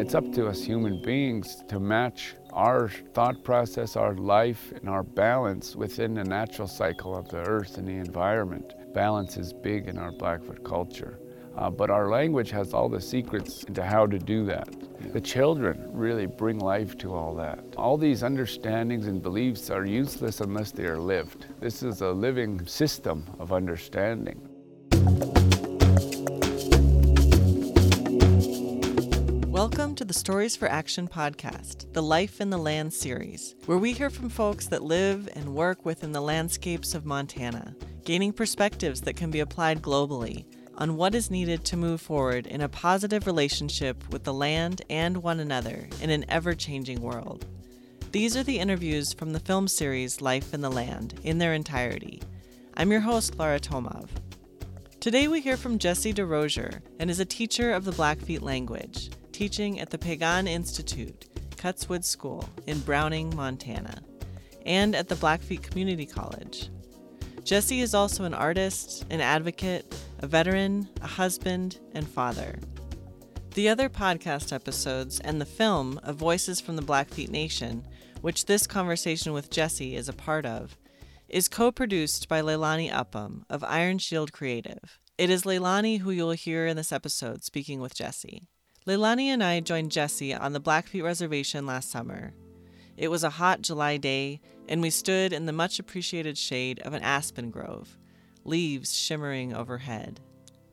It's up to us human beings to match our thought process, our life, and our balance within the natural cycle of the earth and the environment. Balance is big in our Blackfoot culture. Uh, but our language has all the secrets into how to do that. The children really bring life to all that. All these understandings and beliefs are useless unless they are lived. This is a living system of understanding. Welcome to the Stories for Action podcast, the Life in the Land series, where we hear from folks that live and work within the landscapes of Montana, gaining perspectives that can be applied globally on what is needed to move forward in a positive relationship with the land and one another in an ever changing world. These are the interviews from the film series Life in the Land in their entirety. I'm your host, Laura Tomov. Today we hear from Jesse DesRosier and is a teacher of the Blackfeet language teaching at the Piegan Institute, Cuts Wood School in Browning, Montana, and at the Blackfeet Community College. Jesse is also an artist, an advocate, a veteran, a husband, and father. The other podcast episodes and the film of Voices from the Blackfeet Nation, which this conversation with Jesse is a part of, is co produced by Leilani Upham of Iron Shield Creative. It is Leilani who you will hear in this episode speaking with Jesse. Leilani and I joined Jesse on the Blackfeet Reservation last summer. It was a hot July day, and we stood in the much appreciated shade of an aspen grove, leaves shimmering overhead.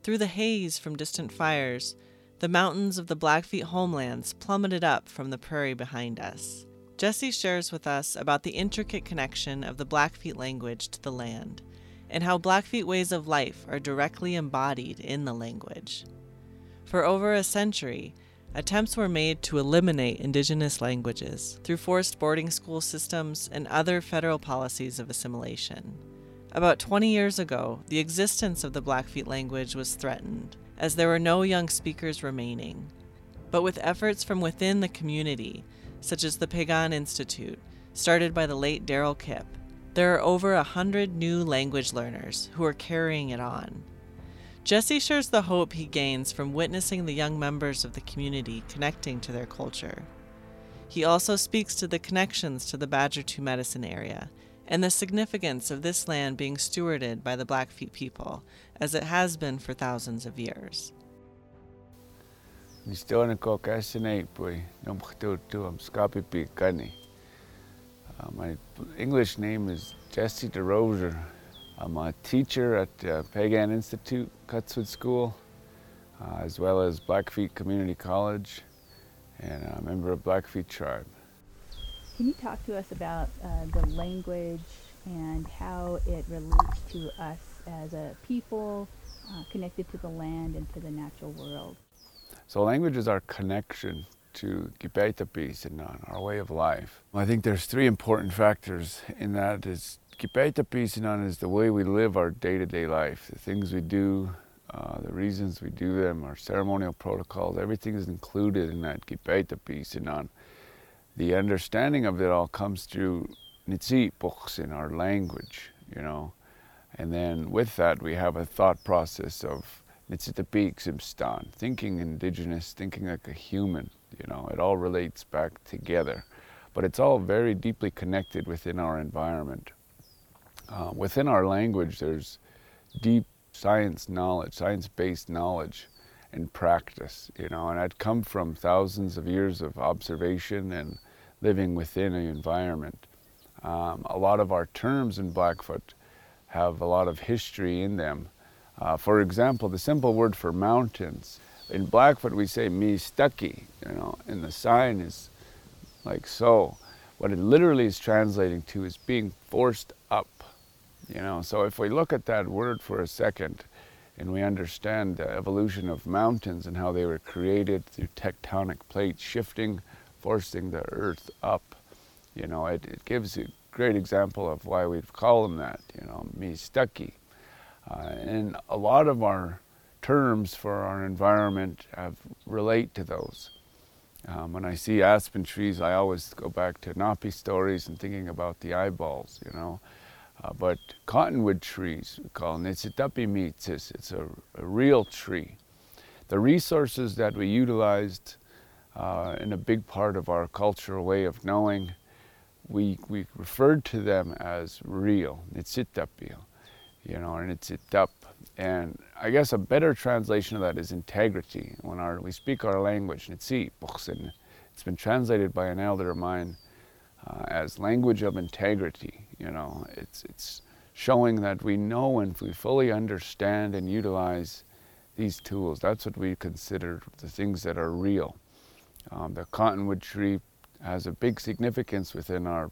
Through the haze from distant fires, the mountains of the Blackfeet homelands plummeted up from the prairie behind us. Jesse shares with us about the intricate connection of the Blackfeet language to the land, and how Blackfeet ways of life are directly embodied in the language. For over a century, attempts were made to eliminate indigenous languages through forced boarding school systems and other federal policies of assimilation. About 20 years ago, the existence of the Blackfeet language was threatened, as there were no young speakers remaining. But with efforts from within the community, such as the Piegan Institute, started by the late Darrell Kipp, there are over a hundred new language learners who are carrying it on. Jesse shares the hope he gains from witnessing the young members of the community connecting to their culture. He also speaks to the connections to the Badger 2 Medicine area and the significance of this land being stewarded by the Blackfeet people, as it has been for thousands of years. Uh, my English name is Jesse DesRosier. I'm a teacher at uh, Piegan Institute, Cuts Wood School, uh, as well as Blackfeet Community College, and a member of Blackfeet Tribe. Can you talk to us about uh, the language and how it relates to us as a people uh, connected to the land and to the natural world? So language is our connection to Gibeitapis and our way of life. I think there's three important factors in that is Kipeita Pisinan is the way we live our day-to-day life, the things we do, uh, the reasons we do them, our ceremonial protocols, everything is included in that Kipeita Pisinan. The understanding of it all comes through Nitsi books in our language, you know. And then with that, we have a thought process of Nitsitapik Simstan, thinking indigenous, thinking like a human, you know. It all relates back together. But it's all very deeply connected within our environment. Uh, within our language, there's deep science knowledge, science-based knowledge and practice, you know, and I'd come from thousands of years of observation and living within an environment. Um, a lot of our terms in Blackfoot have a lot of history in them. Uh, for example, the simple word for mountains. In Blackfoot, we say mi stucky, you know, and the sign is like so. What it literally is translating to is being forced up. You know, so if we look at that word for a second and we understand the evolution of mountains and how they were created through tectonic plates shifting, forcing the earth up, you know, it, it gives a great example of why we call them that, you know, Mistaki. Uh, and a lot of our terms for our environment have, relate to those. Um, when I see aspen trees, I always go back to Napi stories and thinking about the eyeballs, you know. Uh, but cottonwood trees, we call Nitsitapi meats, it's, a, a, real tree. the resources that we utilized uh, in a big part of our cultural way of knowing, we, we referred to them as real, nitsitapio, you know, and it's up. And I guess a better translation of that is integrity. When our, we speak our language, nitsi, it's been translated by an elder of mine uh, as language of integrity. You know, it's, it's showing that we know and we fully understand and utilize these tools. That's what we consider the things that are real. Um, the cottonwood tree has a big significance within our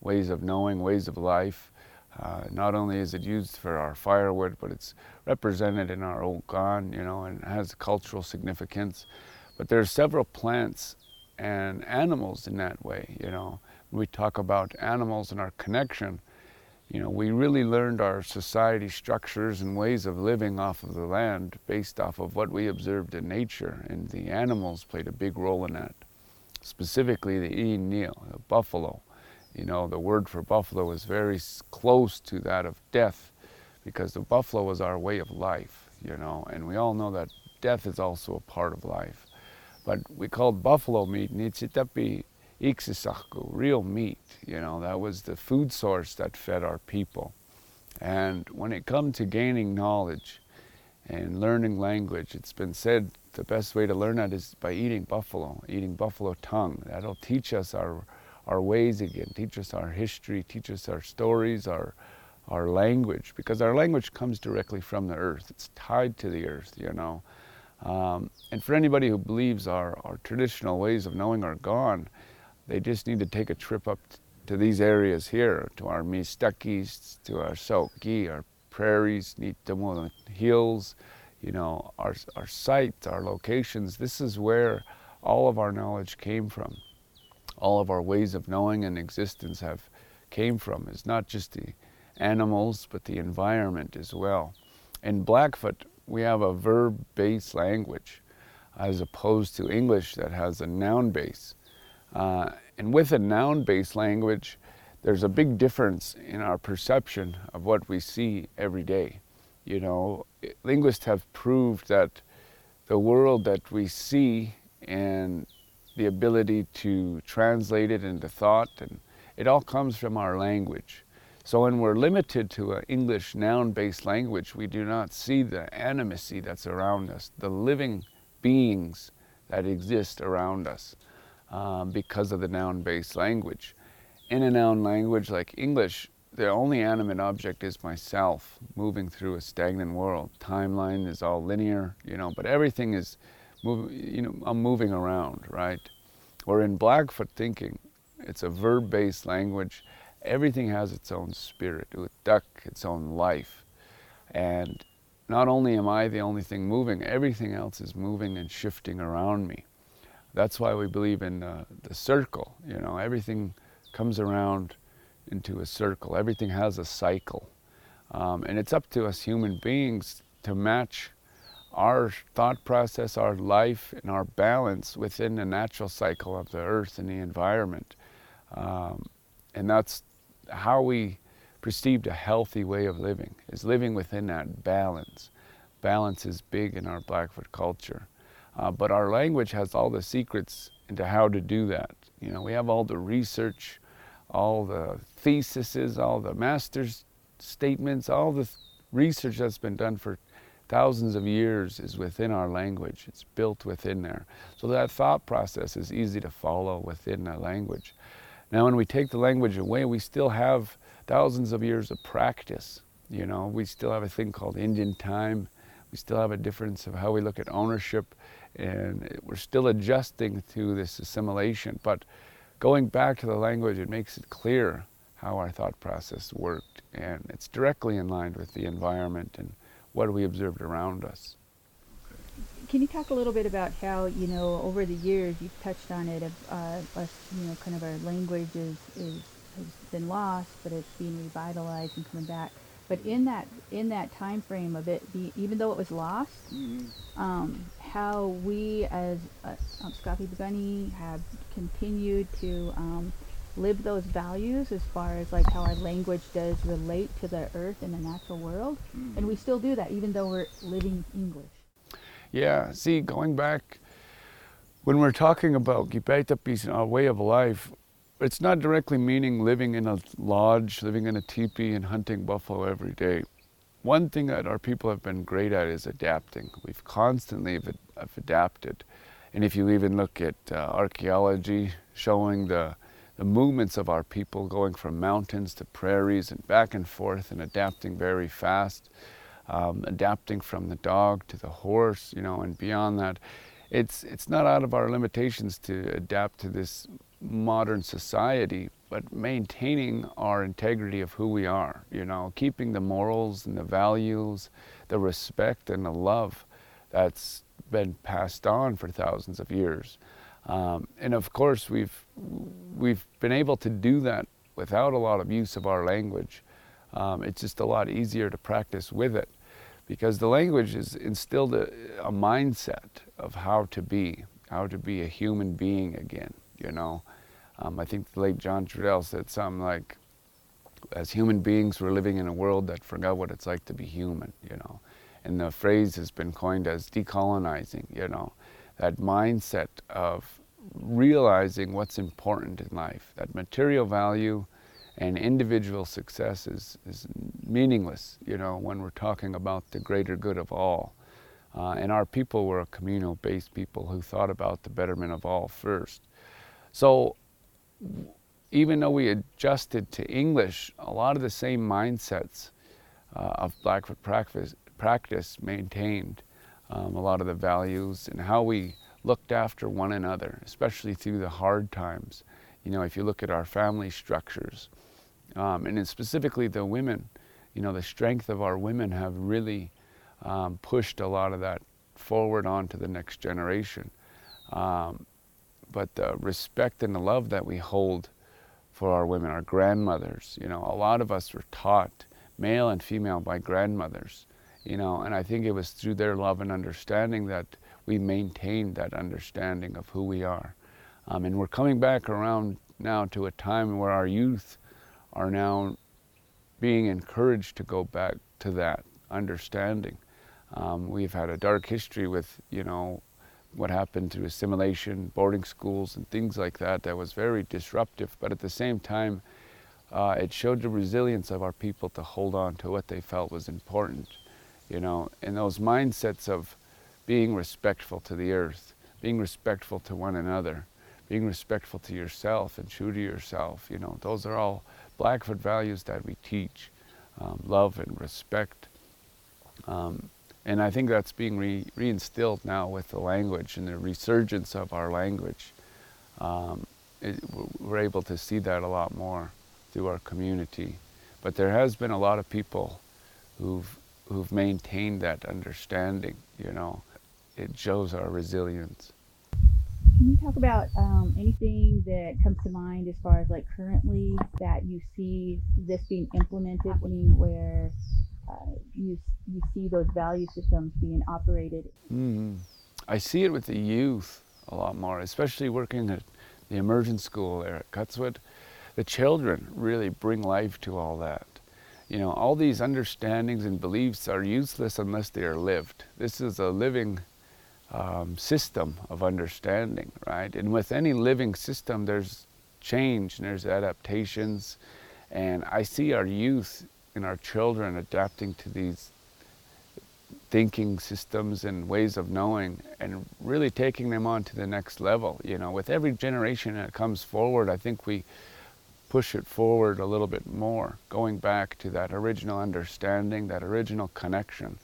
ways of knowing, ways of life. Uh, not only is it used for our firewood, but it's represented in our old ogan, you know, and has cultural significance. But there are several plants and animals in that way, you know. When we talk about animals and our connection, you know, we really learned our society structures and ways of living off of the land based off of what we observed in nature, and the animals played a big role in that. Specifically, the E Neil, the buffalo. You know, the word for buffalo is very close to that of death because the buffalo was our way of life, you know, and we all know that death is also a part of life. But we called buffalo meat nitsitapi iksisakku, real meat. You know, that was the food source that fed our people. And when it comes to gaining knowledge and learning language, it's been said the best way to learn that is by eating buffalo, eating buffalo tongue. That'll teach us our, our ways again, teach us our history, teach us our stories, our, our language, because our language comes directly from the earth. It's tied to the earth, you know. Um, and for anybody who believes our, our traditional ways of knowing are gone, they just need to take a trip up to these areas here, to our mistakis, to our Sauki, our prairies, Nitamo hills, you know, our, our sites, our locations. This is where all of our knowledge came from. All of our ways of knowing and existence have came from. is not just the animals, but the environment as well. In Blackfoot, we have a verb-based language as opposed to English that has a noun base. Uh, and with a noun-based language, there's a big difference in our perception of what we see every day. You know, linguists have proved that the world that we see and the ability to translate it into thought, and it all comes from our language. So when we're limited to an English noun-based language, we do not see the animacy that's around us, the living beings that exist around us um, because of the noun-based language. In a noun language like English, the only animate object is myself moving through a stagnant world. Timeline is all linear, you know, but everything is, move, you know, I'm moving around, right? Or in Blackfoot thinking, it's a verb-based language. Everything has its own spirit, duck, its own life. And not only am I the only thing moving, everything else is moving and shifting around me. That's why we believe in uh, the circle. You know, everything comes around into a circle. Everything has a cycle. Um, and it's up to us human beings to match our thought process, our life, and our balance within the natural cycle of the earth and the environment. Um, and that's how we perceived a healthy way of living, is living within that balance. Balance is big in our Blackfoot culture. Uh, but our language has all the secrets into how to do that. You know, we have all the research, all the theses, all the master's statements, all the research that's been done for thousands of years is within our language. It's built within there. So that thought process is easy to follow within the language. Now, when we take the language away, we still have thousands of years of practice. You know, we still have a thing called Indian time. We still have a difference of how we look at ownership and we're still adjusting to this assimilation. But going back to the language, it makes it clear how our thought process worked, and it's directly in line with the environment and what we observed around us. Can you talk a little bit about how you know over the years you've touched on it, of uh, us, you know, kind of our language is, is has been lost, but it's being revitalized and coming back. But in that in that time frame of it, be, even though it was lost, mm-hmm. um, how we as uh, um, Scapi Begani have continued to um, live those values as far as like how our language does relate to the earth and the natural world, mm-hmm. and we still do that even though we're living English. Yeah, see, going back, when we're talking about Gipaitapis, and our way of life, it's not directly meaning living in a lodge, living in a teepee, and hunting buffalo every day. One thing that our people have been great at is adapting. We've constantly have adapted. And if you even look at uh, archaeology showing the, the movements of our people going from mountains to prairies and back and forth and adapting very fast, um, adapting from the dog to the horse, you know, and beyond that, it's, it's not out of our limitations to adapt to this modern society, but maintaining our integrity of who we are, you know, keeping the morals and the values, the respect and the love that's been passed on for thousands of years. Um, and of course, we've, we've been able to do that without a lot of use of our language. Um, it's just a lot easier to practice with it because the language has instilled a, a mindset of how to be, how to be a human being again you know. Um, I think the late John Trudell said something like, as human beings, we're living in a world that forgot what it's like to be human, you know. And the phrase has been coined as decolonizing, you know, that mindset of realizing what's important in life, that material value and individual success is, is meaningless, you know, when we're talking about the greater good of all. Uh, and our people were a communal based people who thought about the betterment of all first. So even though we adjusted to English, a lot of the same mindsets uh, of Blackfoot practice, practice maintained um, a lot of the values and how we looked after one another, especially through the hard times. You know, if you look at our family structures, um, and specifically the women, you know, the strength of our women have really um, pushed a lot of that forward onto the next generation. Um, but the respect and the love that we hold for our women, our grandmothers, you know, a lot of us were taught, male and female, by grandmothers, you know, and I think it was through their love and understanding that we maintained that understanding of who we are. Um, and we're coming back around now to a time where our youth are now being encouraged to go back to that understanding. Um, we've had a dark history with, you know, what happened through assimilation, boarding schools, and things like that that was very disruptive. But at the same time, uh, it showed the resilience of our people to hold on to what they felt was important, you know, and those mindsets of being respectful to the earth, being respectful to one another, being respectful to yourself and true to yourself, you know, those are all Blackfoot values that we teach, um, love and respect. Um, and I think that's being re- reinstilled now with the language and the resurgence of our language. Um, it, we're able to see that a lot more through our community. But there has been a lot of people who've who've maintained that understanding. You know, it shows our resilience. Can you talk about um, anything that comes to mind as far as like currently that you see this being implemented, where uh, you you see those value systems being operated. Mm-hmm. I see it with the youth a lot more, especially working at the immersion school there at Cuts Wood. The children really bring life to all that. You know, all these understandings and beliefs are useless unless they are lived. This is a living um, system of understanding, right? And with any living system, there's change and there's adaptations. And I see our youth and our children adapting to these thinking systems and ways of knowing and really taking them on to the next level. You know, with every generation that comes forward, I think we push it forward a little bit more, going back to that original understanding, that original connection.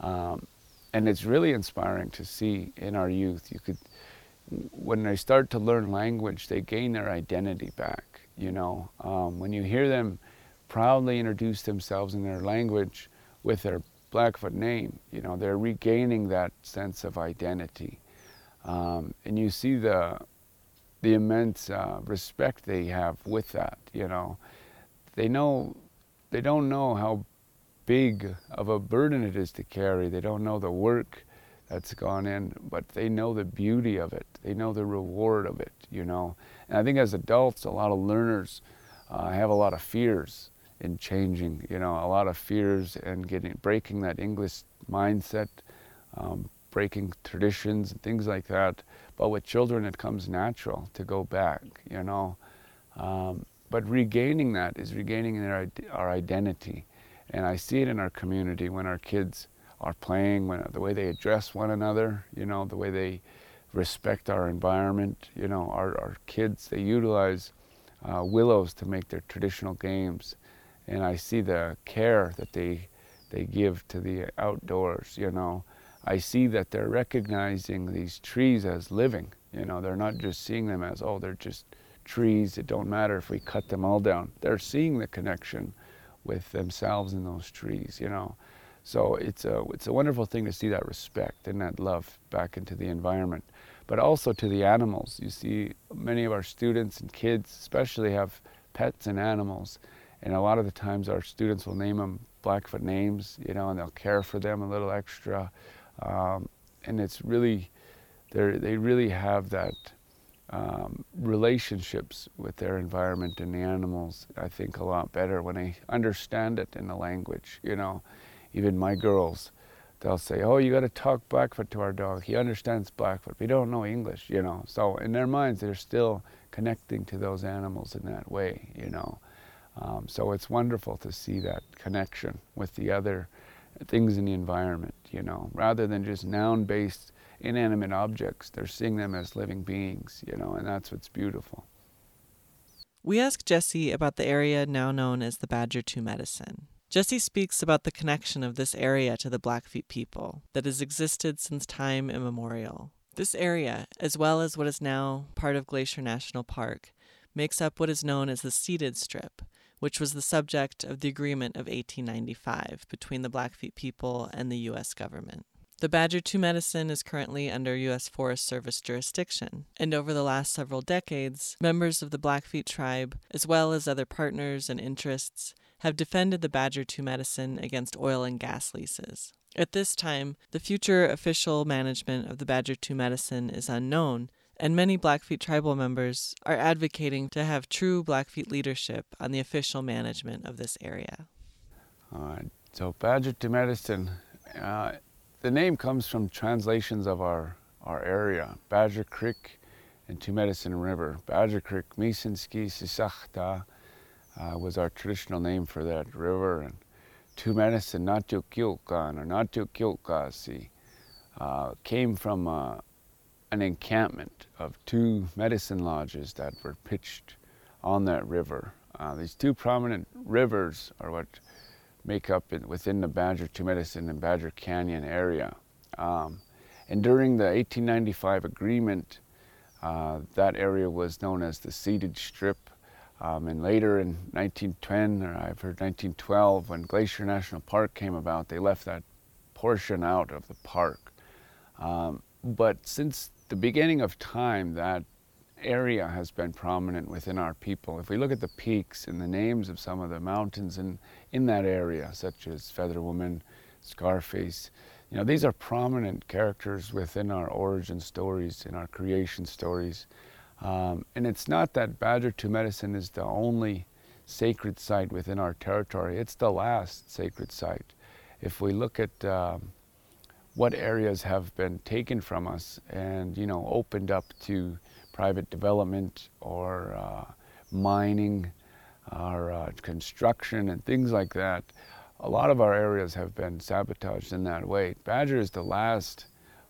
Um, and it's really inspiring to see in our youth. You could, when they start to learn language, they gain their identity back. You know, um, when you hear them proudly introduce themselves in their language with their Blackfoot name. You know, they're regaining that sense of identity. Um, and you see the, the immense uh, respect they have with that, you know. They know, they don't know how big of a burden it is to carry. They don't know the work that's gone in, but they know the beauty of it. They know the reward of it, you know. And I think as adults, a lot of learners uh, have a lot of fears in changing, you know, a lot of fears and getting breaking that English mindset, um, breaking traditions and things like that. But with children, it comes natural to go back, you know. Um, but regaining that is regaining their, our identity. And I see it in our community when our kids are playing, when the way they address one another, you know, the way they respect our environment. You know, our, our kids, they utilize uh, willows to make their traditional games. And I see the care that they, they give to the outdoors, you know. I see that they're recognizing these trees as living. You know, they're not just seeing them as, oh, they're just trees. It don't matter if we cut them all down. They're seeing the connection with themselves in those trees, you know. So it's a, it's a wonderful thing to see that respect and that love back into the environment, but also to the animals. You see many of our students and kids especially have pets and animals. And a lot of the times our students will name them Blackfoot names, you know, and they'll care for them a little extra. Um, and it's really, they really have that um, relationships with their environment and the animals, I think, a lot better when they understand it in the language. You know, even my girls, they'll say, "Oh, you got to talk Blackfoot to our dog. He understands Blackfoot. We don't know English." You know, so in their minds, they're still connecting to those animals in that way. You know, um, so it's wonderful to see that connection with the other things in the environment. You know, rather than just noun-based inanimate objects. They're seeing them as living beings, you know, and that's what's beautiful. We asked Jesse about the area now known as the Badger Two Medicine. Jesse speaks about the connection of this area to the Blackfeet people that has existed since time immemorial. This area, as well as what is now part of Glacier National Park, makes up what is known as the Ceded Strip, which was the subject of the Agreement of 1895 between the Blackfeet people and the U.S. government. The Badger 2 medicine is currently under U.S. Forest Service jurisdiction, and over the last several decades, members of the Blackfeet tribe, as well as other partners and interests, have defended the Badger 2 medicine against oil and gas leases. At this time, the future official management of the Badger 2 medicine is unknown, and many Blackfeet tribal members are advocating to have true Blackfeet leadership on the official management of this area. All right, so Badger Two medicine. Uh, the name comes from translations of our, our area, Badger Creek and Two Medicine River. Badger Creek, Misinski Sisachta, uh, was our traditional name for that river. And Two Medicine, Natu Kilkan or Natu Kilkasi, uh, came from uh, an encampment of two medicine lodges that were pitched on that river. Uh, these two prominent rivers are what make up in, within the Badger Two Medicine and Badger Canyon area. Um, and during the 1895 agreement, uh, that area was known as the Ceded Strip. Um, and later in 1910, or I've heard 1912, when Glacier National Park came about, they left that portion out of the park. Um, but since the beginning of time, that area has been prominent within our people. If we look at the peaks and the names of some of the mountains in, in that area, such as Feather Woman, Scarface, you know, these are prominent characters within our origin stories, in our creation stories. Um, and it's not that Badger Two Medicine is the only sacred site within our territory, it's the last sacred site. If we look at um, what areas have been taken from us and, you know, opened up to private development or uh, mining or uh, construction and things like that. A lot of our areas have been sabotaged in that way. Badger is the last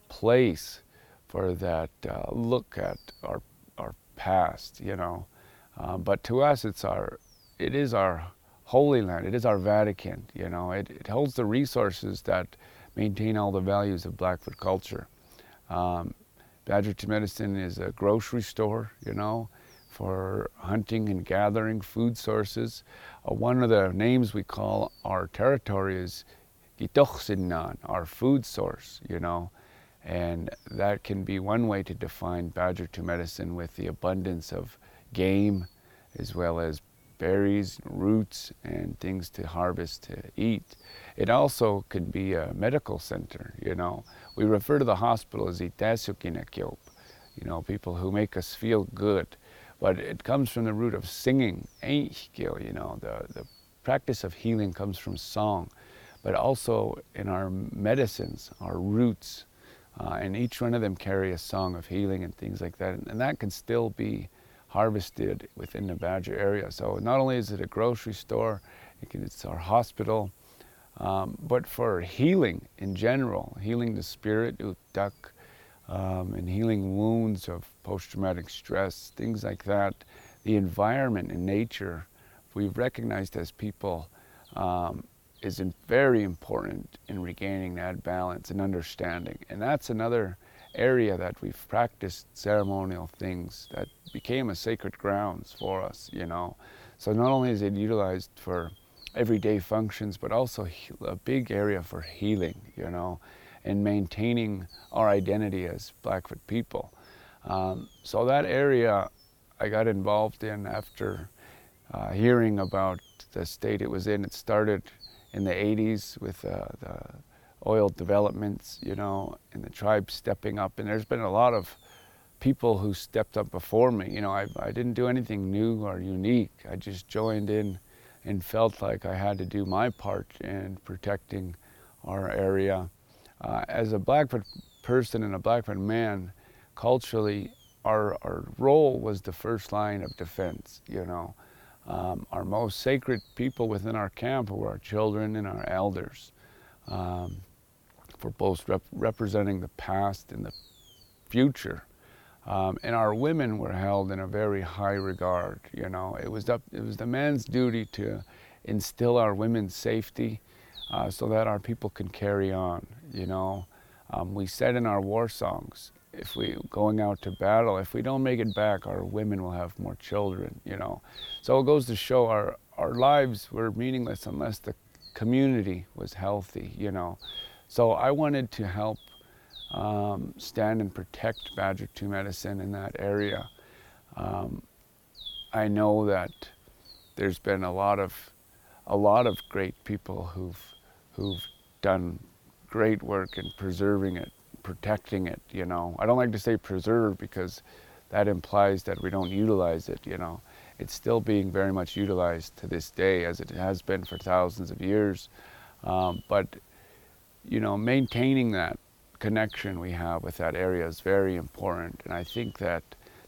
place for that uh, look at our, our past, you know. Um, but to us, it's our, it is our holy land. It is our Vatican, you know. It, it holds the resources that maintain all the values of Blackfoot culture. Um, Badger Two Medicine is a grocery store, you know, for hunting and gathering food sources. Uh, one of the names we call our territory is Gitochsinan, our food source, you know. And that can be one way to define Badger Two Medicine with the abundance of game as well as berries, roots, and things to harvest to eat. It also could be a medical center, you know. We refer to the hospital as Itasukinakilp, you know, people who make us feel good. But it comes from the root of singing, you know, the, the practice of healing comes from song. But also in our medicines, our roots, Uh, and each one of them carry a song of healing and things like that. And, and that can still be harvested within the Badger area. So not only is it a grocery store, it's our hospital, um, but for healing in general, healing the spirit, utak, um, and healing wounds of post-traumatic stress, things like that, the environment and nature, we've recognized as people um, is very important in regaining that balance and understanding. And that's another area that we've practiced ceremonial things that became a sacred grounds for us, you know. So not only is it utilized for everyday functions, but also a big area for healing, you know, and maintaining our identity as Blackfoot people. Um, so that area I got involved in after uh, hearing about the state it was in. It started in the 80s with uh, the oil developments, you know, and the tribe stepping up. And there's been a lot of people who stepped up before me. You know, I, I didn't do anything new or unique. I just joined in and felt like I had to do my part in protecting our area. Uh, as a Blackfoot person and a Blackfoot man, culturally, our, our role was the first line of defense, you know. Um, our most sacred people within our camp were our children and our elders, um, for both rep representing the past and the future. Um, and our women were held in a very high regard. You know, it was up, it was the man's duty to instill our women's safety, uh, so that our people can carry on. You know, um, we said in our war songs, if we going out to battle, if we don't make it back, our women will have more children. You know, so it goes to show our our lives were meaningless unless the community was healthy. You know, so I wanted to help um, stand and protect Badger 2 medicine in that area. Um, I know that there's been a lot of a lot of great people who've who've done great work in preserving it, protecting it. You know, I don't like to say preserve because that implies that we don't utilize it. You know, it's still being very much utilized to this day as it has been for thousands of years. Um, but you know, maintaining that connection we have with that area is very important. And I think that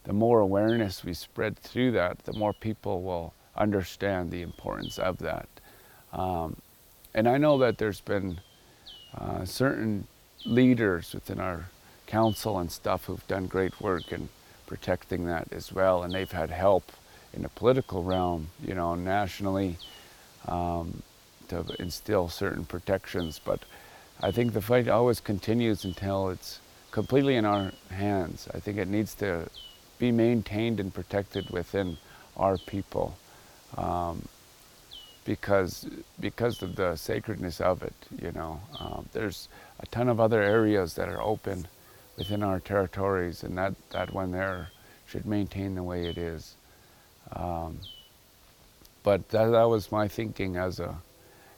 the more awareness we spread through that, the more people will understand the importance of that. Um, and I know that there's been uh, certain leaders within our council and stuff who've done great work in protecting that as well, and they've had help in the political realm, you know, nationally um, to instill certain protections. But I think the fight always continues until it's completely in our hands. I think it needs to be maintained and protected within our people um, because because of the sacredness of it. You know, um, there's a ton of other areas that are open within our territories, and that that one there should maintain the way it is. Um, but that, that was my thinking as a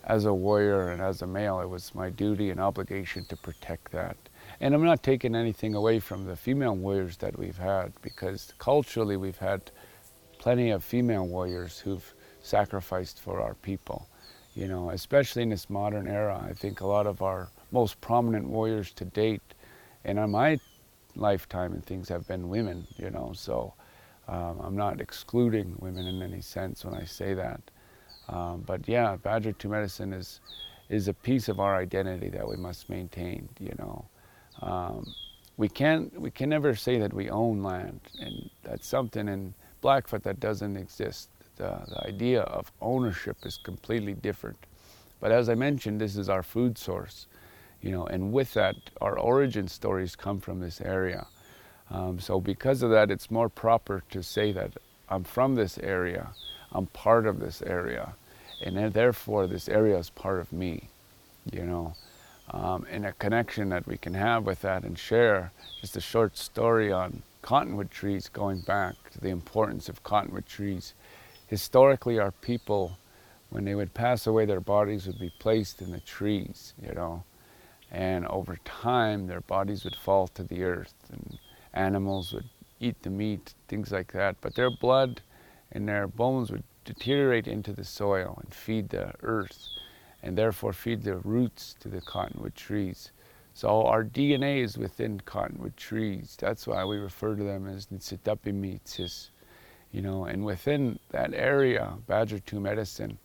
as a warrior and as a male, it was my duty and obligation to protect that. And I'm not taking anything away from the female warriors that we've had because culturally we've had plenty of female warriors who've sacrificed for our people. You know, especially in this modern era, I think a lot of our most prominent warriors to date, and in my lifetime and things have been women, you know, so um, I'm not excluding women in any sense when I say that. Um, but yeah, Badger 2 medicine is, is a piece of our identity that we must maintain, you know. Um, we, can't, we can never say that we own land, and that's something in Blackfoot that doesn't exist. The, the idea of ownership is completely different. But as I mentioned, this is our food source, you know, and with that, our origin stories come from this area. Um, so because of that, it's more proper to say that I'm from this area I'm part of this area. And therefore, this area is part of me, you know. Um, and a connection that we can have with that and share just a short story on cottonwood trees going back to the importance of cottonwood trees. Historically, our people, when they would pass away, their bodies would be placed in the trees, you know. And over time, their bodies would fall to the earth and animals would eat the meat, things like that. But their blood and their bones would deteriorate into the soil and feed the earth and therefore feed the roots to the cottonwood trees. So our DNA is within cottonwood trees. That's why we refer to them as Nitsitapimitsis, you know, and within that area, Badger 2 medicine,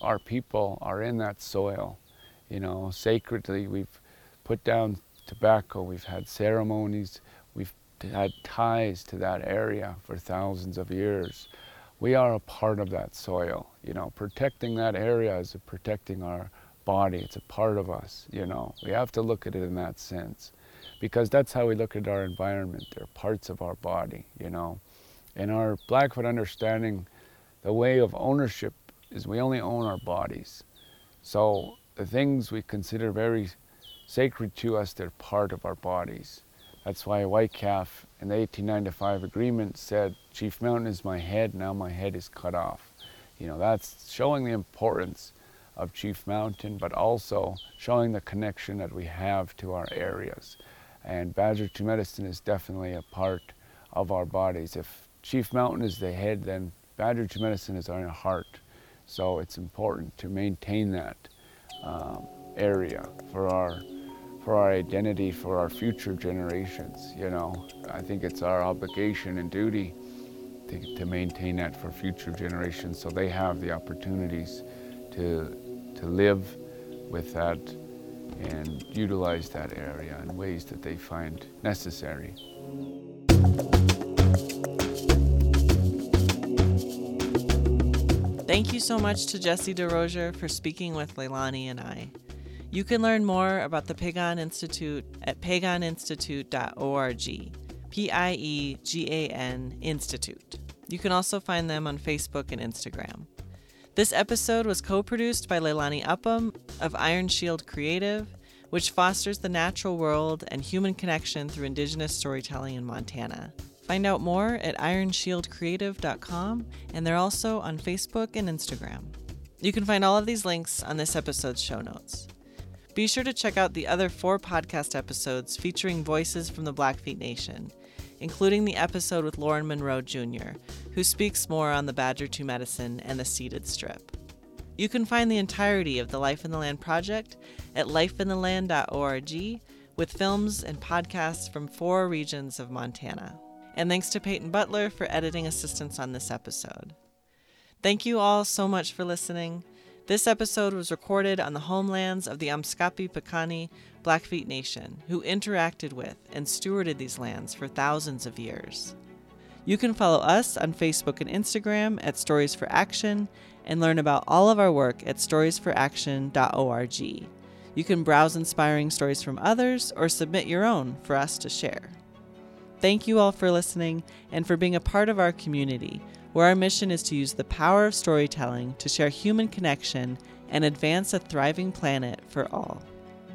our people are in that soil, you know, sacredly. We've put down tobacco, we've had ceremonies, we've had ties to that area for thousands of years. We are a part of that soil, you know, protecting that area is protecting our body, it's a part of us, you know. We have to look at it in that sense because that's how we look at our environment. They're parts of our body, you know. In our Blackfoot understanding, the way of ownership is we only own our bodies. So the things we consider very sacred to us, they're part of our bodies. That's why Whitecalf in the 1895 agreement said, Chief Mountain is my head, now my head is cut off. You know, that's showing the importance of Chief Mountain, but also showing the connection that we have to our areas. And Badger 2 Medicine is definitely a part of our bodies. If Chief Mountain is the head, then Badger 2 Medicine is our heart. So it's important to maintain that um, area for our for our identity, for our future generations. You know, I think it's our obligation and duty to, to maintain that for future generations, so they have the opportunities to to live with that and utilize that area in ways that they find necessary. Thank you so much to Jesse DesRosier for speaking with Leilani and I. You can learn more about the Piegan Institute at pieganinstitute.org. P I E G A N Institute. You can also find them on Facebook and Instagram. This episode was co produced by Leilani Upham of Iron Shield Creative, which fosters the natural world and human connection through Indigenous storytelling in Montana. Find out more at ironshieldcreative.com, and they're also on Facebook and Instagram. You can find all of these links on this episode's show notes. Be sure to check out the other four podcast episodes featuring voices from the Blackfeet Nation, including the episode with Lauren Monroe Jr., who speaks more on the Badger 2 medicine and the Ceded Strip. You can find the entirety of the Life in the Land project at lifeintheland.org with films and podcasts from four regions of Montana. And thanks to Peyton Butler for editing assistance on this episode. Thank you all so much for listening. This episode was recorded on the homelands of the Amskapi Piikani Blackfeet Nation, who interacted with and stewarded these lands for thousands of years. You can follow us on Facebook and Instagram at Stories for Action and learn about all of our work at storiesforaction.org. You can browse inspiring stories from others or submit your own for us to share. Thank you all for listening and for being a part of our community, where our mission is to use the power of storytelling to share human connection and advance a thriving planet for all.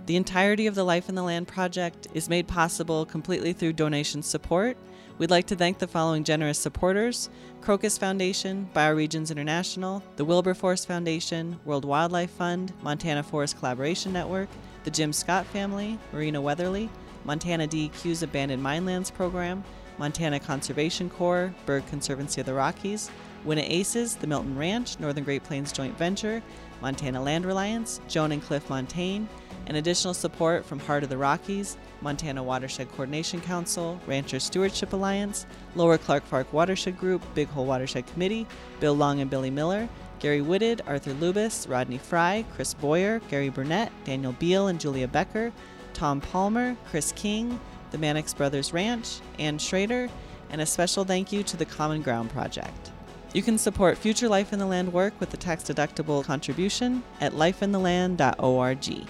The entirety of the Life in the Land project is made possible completely through donation support. We'd like to thank the following generous supporters Crocus Foundation, Bioregions International, the Wilberforce Foundation, World Wildlife Fund, Montana Forest Collaboration Network, the Jim Scott family, Marina Weatherly, Montana DEQ's Abandoned Mine Lands Program, Montana Conservation Corps, Bird Conservancy of the Rockies, Winna Aces, the Milton Ranch, Northern Great Plains Joint Venture, Montana Land Reliance, Joan and Cliff Montaigne, and additional support from Heart of the Rockies, Montana Watershed Coordination Council, Rancher Stewardship Alliance, Lower Clark Fork Watershed Group, Big Hole Watershed Committee, Bill Long and Billy Miller, Gary Wooded, Arthur Lubis, Rodney Fry, Chris Boyer, Gary Burnett, Daniel Beal and Julia Becker, Tom Palmer, Chris King, the Mannix Brothers Ranch, Ann Schrader, and a special thank you to the Common Ground Project. You can support future Life in the Land work with a tax deductible contribution at lifeintheland.org.